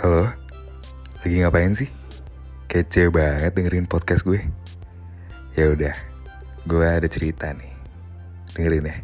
Halo, lagi ngapain sih? Kece banget dengerin podcast gue. Ya udah, gue ada cerita nih. Dengerin ya.